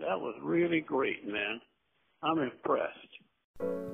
That was really great, man. I'm impressed.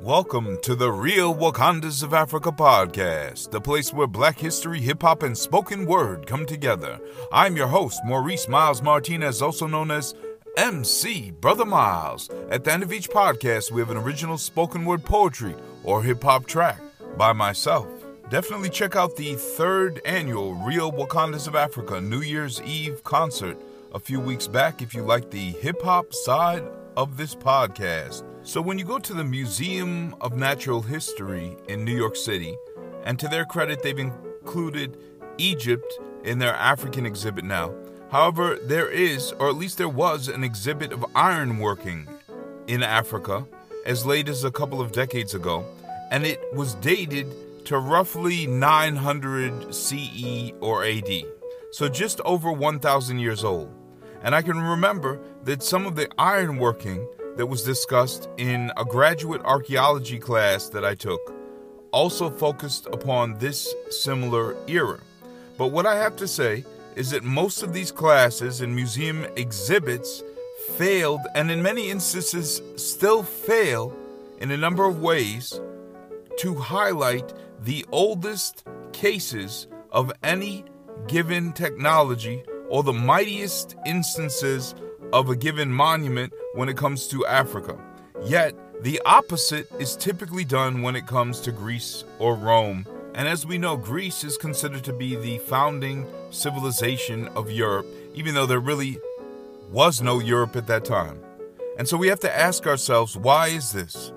Welcome to the Real Wakandas of Africa podcast, the place where black history, hip hop, and spoken word come together. I'm your host, Maurice Miles Martinez, also known as MC Brother Miles. At the end of each podcast, we have an original spoken word poetry or hip hop track by myself. Definitely check out the third annual Real Wakandas of Africa New Year's Eve concert a few weeks back if you like the hip hop side of this podcast. So, when you go to the Museum of Natural History in New York City, and to their credit, they've included Egypt in their African exhibit now. However, there is, or at least there was, an exhibit of ironworking in Africa as late as a couple of decades ago, and it was dated to roughly 900 CE or AD, so just over 1,000 years old. And I can remember that some of the ironworking that was discussed in a graduate archaeology class that I took also focused upon this similar era. But what I have to say is that most of these classes and museum exhibits failed, and in many instances still fail in a number of ways, to highlight the oldest cases of any given technology or the mightiest instances of a given monument when it comes to Africa. Yet, the opposite is typically done when it comes to Greece or Rome. And as we know, Greece is considered to be the founding civilization of Europe, even though there really was no Europe at that time. And so we have to ask ourselves, why is this?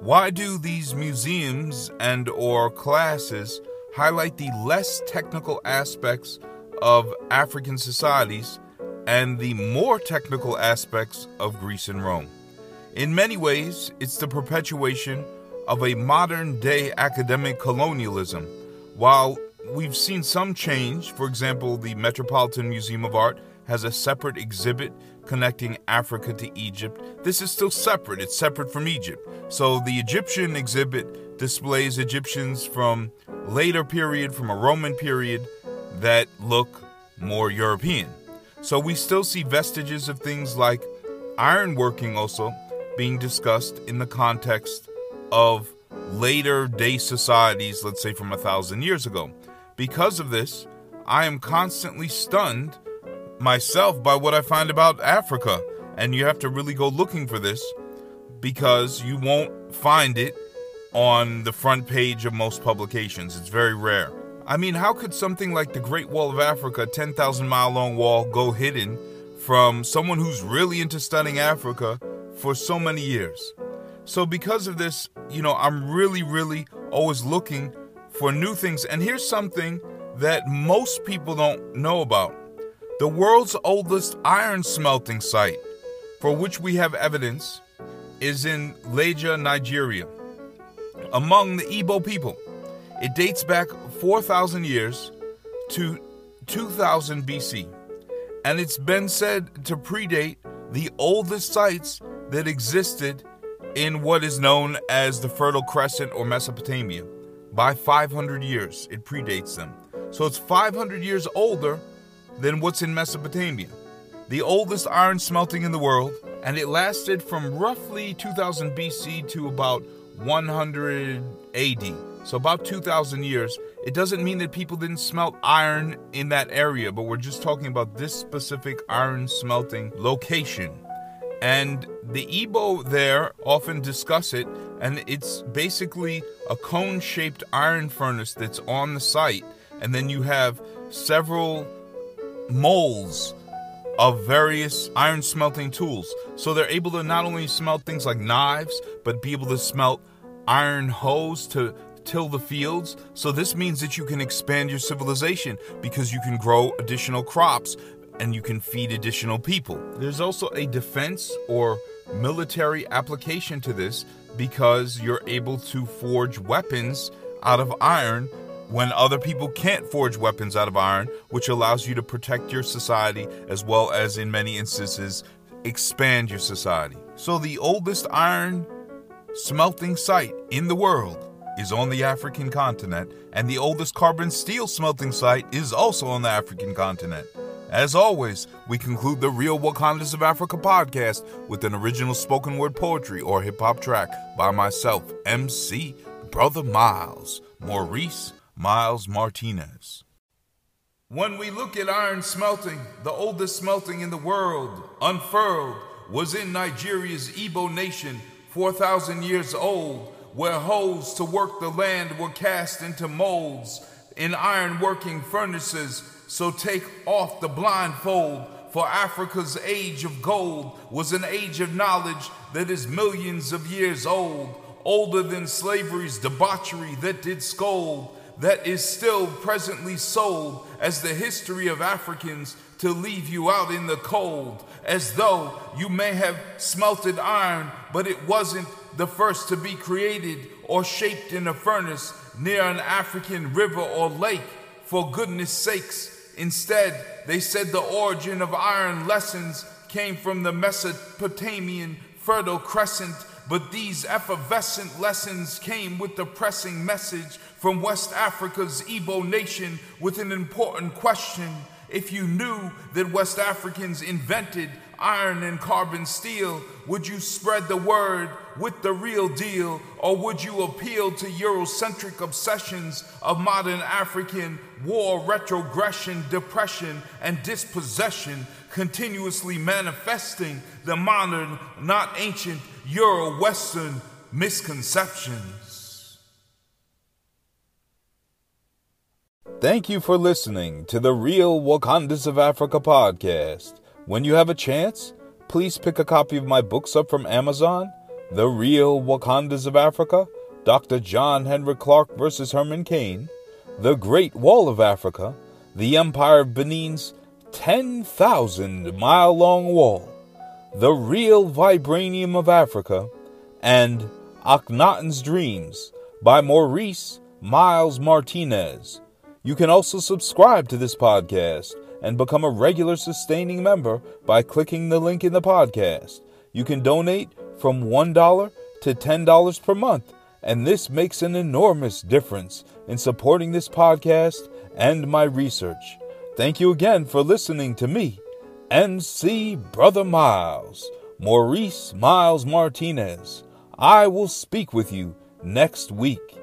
Why do these museums and or classes highlight the less technical aspects of African societies and the more technical aspects of Greece and Rome. In many ways, it's the perpetuation of a modern day academic colonialism. While we've seen some change, for example, the Metropolitan Museum of Art has a separate exhibit connecting Africa to Egypt. This is still separate, it's separate from Egypt. So the Egyptian exhibit displays Egyptians from later period, from a Roman period, that look more European. So we still see vestiges of things like ironworking also being discussed in the context of later day societies, let's say from a thousand years ago. Because of this, I am constantly stunned myself by what I find about Africa. And you have to really go looking for this because you won't find it on the front page of most publications. It's very rare. I mean, how could something like the Great Wall of Africa, 10,000 mile long wall, go hidden from someone who's really into studying Africa for so many years? So, because of this, you know, I'm really, really always looking for new things. And here's something that most people don't know about the world's oldest iron smelting site, for which we have evidence, is in Lejja, Nigeria, among the Igbo people. It dates back 4,000 years to 2000 BC, and it's been said to predate the oldest sites that existed in what is known as the Fertile Crescent or Mesopotamia by 500 years. It predates them. So it's 500 years older than what's in Mesopotamia. The oldest iron smelting in the world, and it lasted from roughly 2000 BC to about 100 AD. So about 2000 years. It doesn't mean that people didn't smelt iron in that area, but we're just talking about this specific iron smelting location. And the Igbo there often discuss it, and it's basically a cone shaped iron furnace that's on the site. And then you have several molds of various iron smelting tools. So they're able to not only smelt things like knives, but be able to smelt iron hoes to till the fields. So this means that you can expand your civilization because you can grow additional crops and you can feed additional people. There's also a defense or military application to this because you're able to forge weapons out of iron when other people can't forge weapons out of iron, which allows you to protect your society as well as, in many instances, expand your society. So, the oldest iron smelting site in the world is on the African continent, and the oldest carbon steel smelting site is also on the African continent. As always, we conclude the Real Wakandas of Africa podcast with an original spoken word poetry or hip hop track by myself, MC Brother Miles, Maurice Miles Martinez. When we look at iron smelting, the oldest smelting in the world, unfurled, was in Nigeria's Igbo nation, 4,000 years old, where hoes to work the land were cast into molds in iron working furnaces. So take off the blindfold, for Africa's age of gold was an age of knowledge that is millions of years old, older than slavery's debauchery that did scold, that is still presently sold as the history of Africans to leave you out in the cold, as though you may have smelted iron, but it wasn't the first to be created or shaped in a furnace near an African river or lake. For goodness sakes, Instead, they said the origin of iron lessons came from the Mesopotamian Fertile Crescent, but these effervescent lessons came with the pressing message from West Africa's Igbo nation with an important question. If you knew that West Africans invented iron and carbon steel, would you spread the word with the real deal, or would you appeal to Eurocentric obsessions of modern African war, retrogression, depression, and dispossession, continuously manifesting the modern, not ancient Euro Western misconceptions? Thank you for listening to the Real Wakandas of Africa podcast. When you have a chance, please pick a copy of my books up from Amazon The Real Wakandas of Africa, Dr. John Henrik Clarke versus Herman Cain, The Great Wall of Africa, The Empire of Benin's 10,000 mile long wall, The Real Vibranium of Africa, and Akhenaten's Dreams by Maurice Miles Martinez. You can also subscribe to this podcast and become a regular sustaining member by clicking the link in the podcast. You can donate from $1 to $10 per month, and this makes an enormous difference in supporting this podcast and my research. Thank you again for listening to me, MC Brother Miles, Maurice Miles Martinez. I will speak with you next week.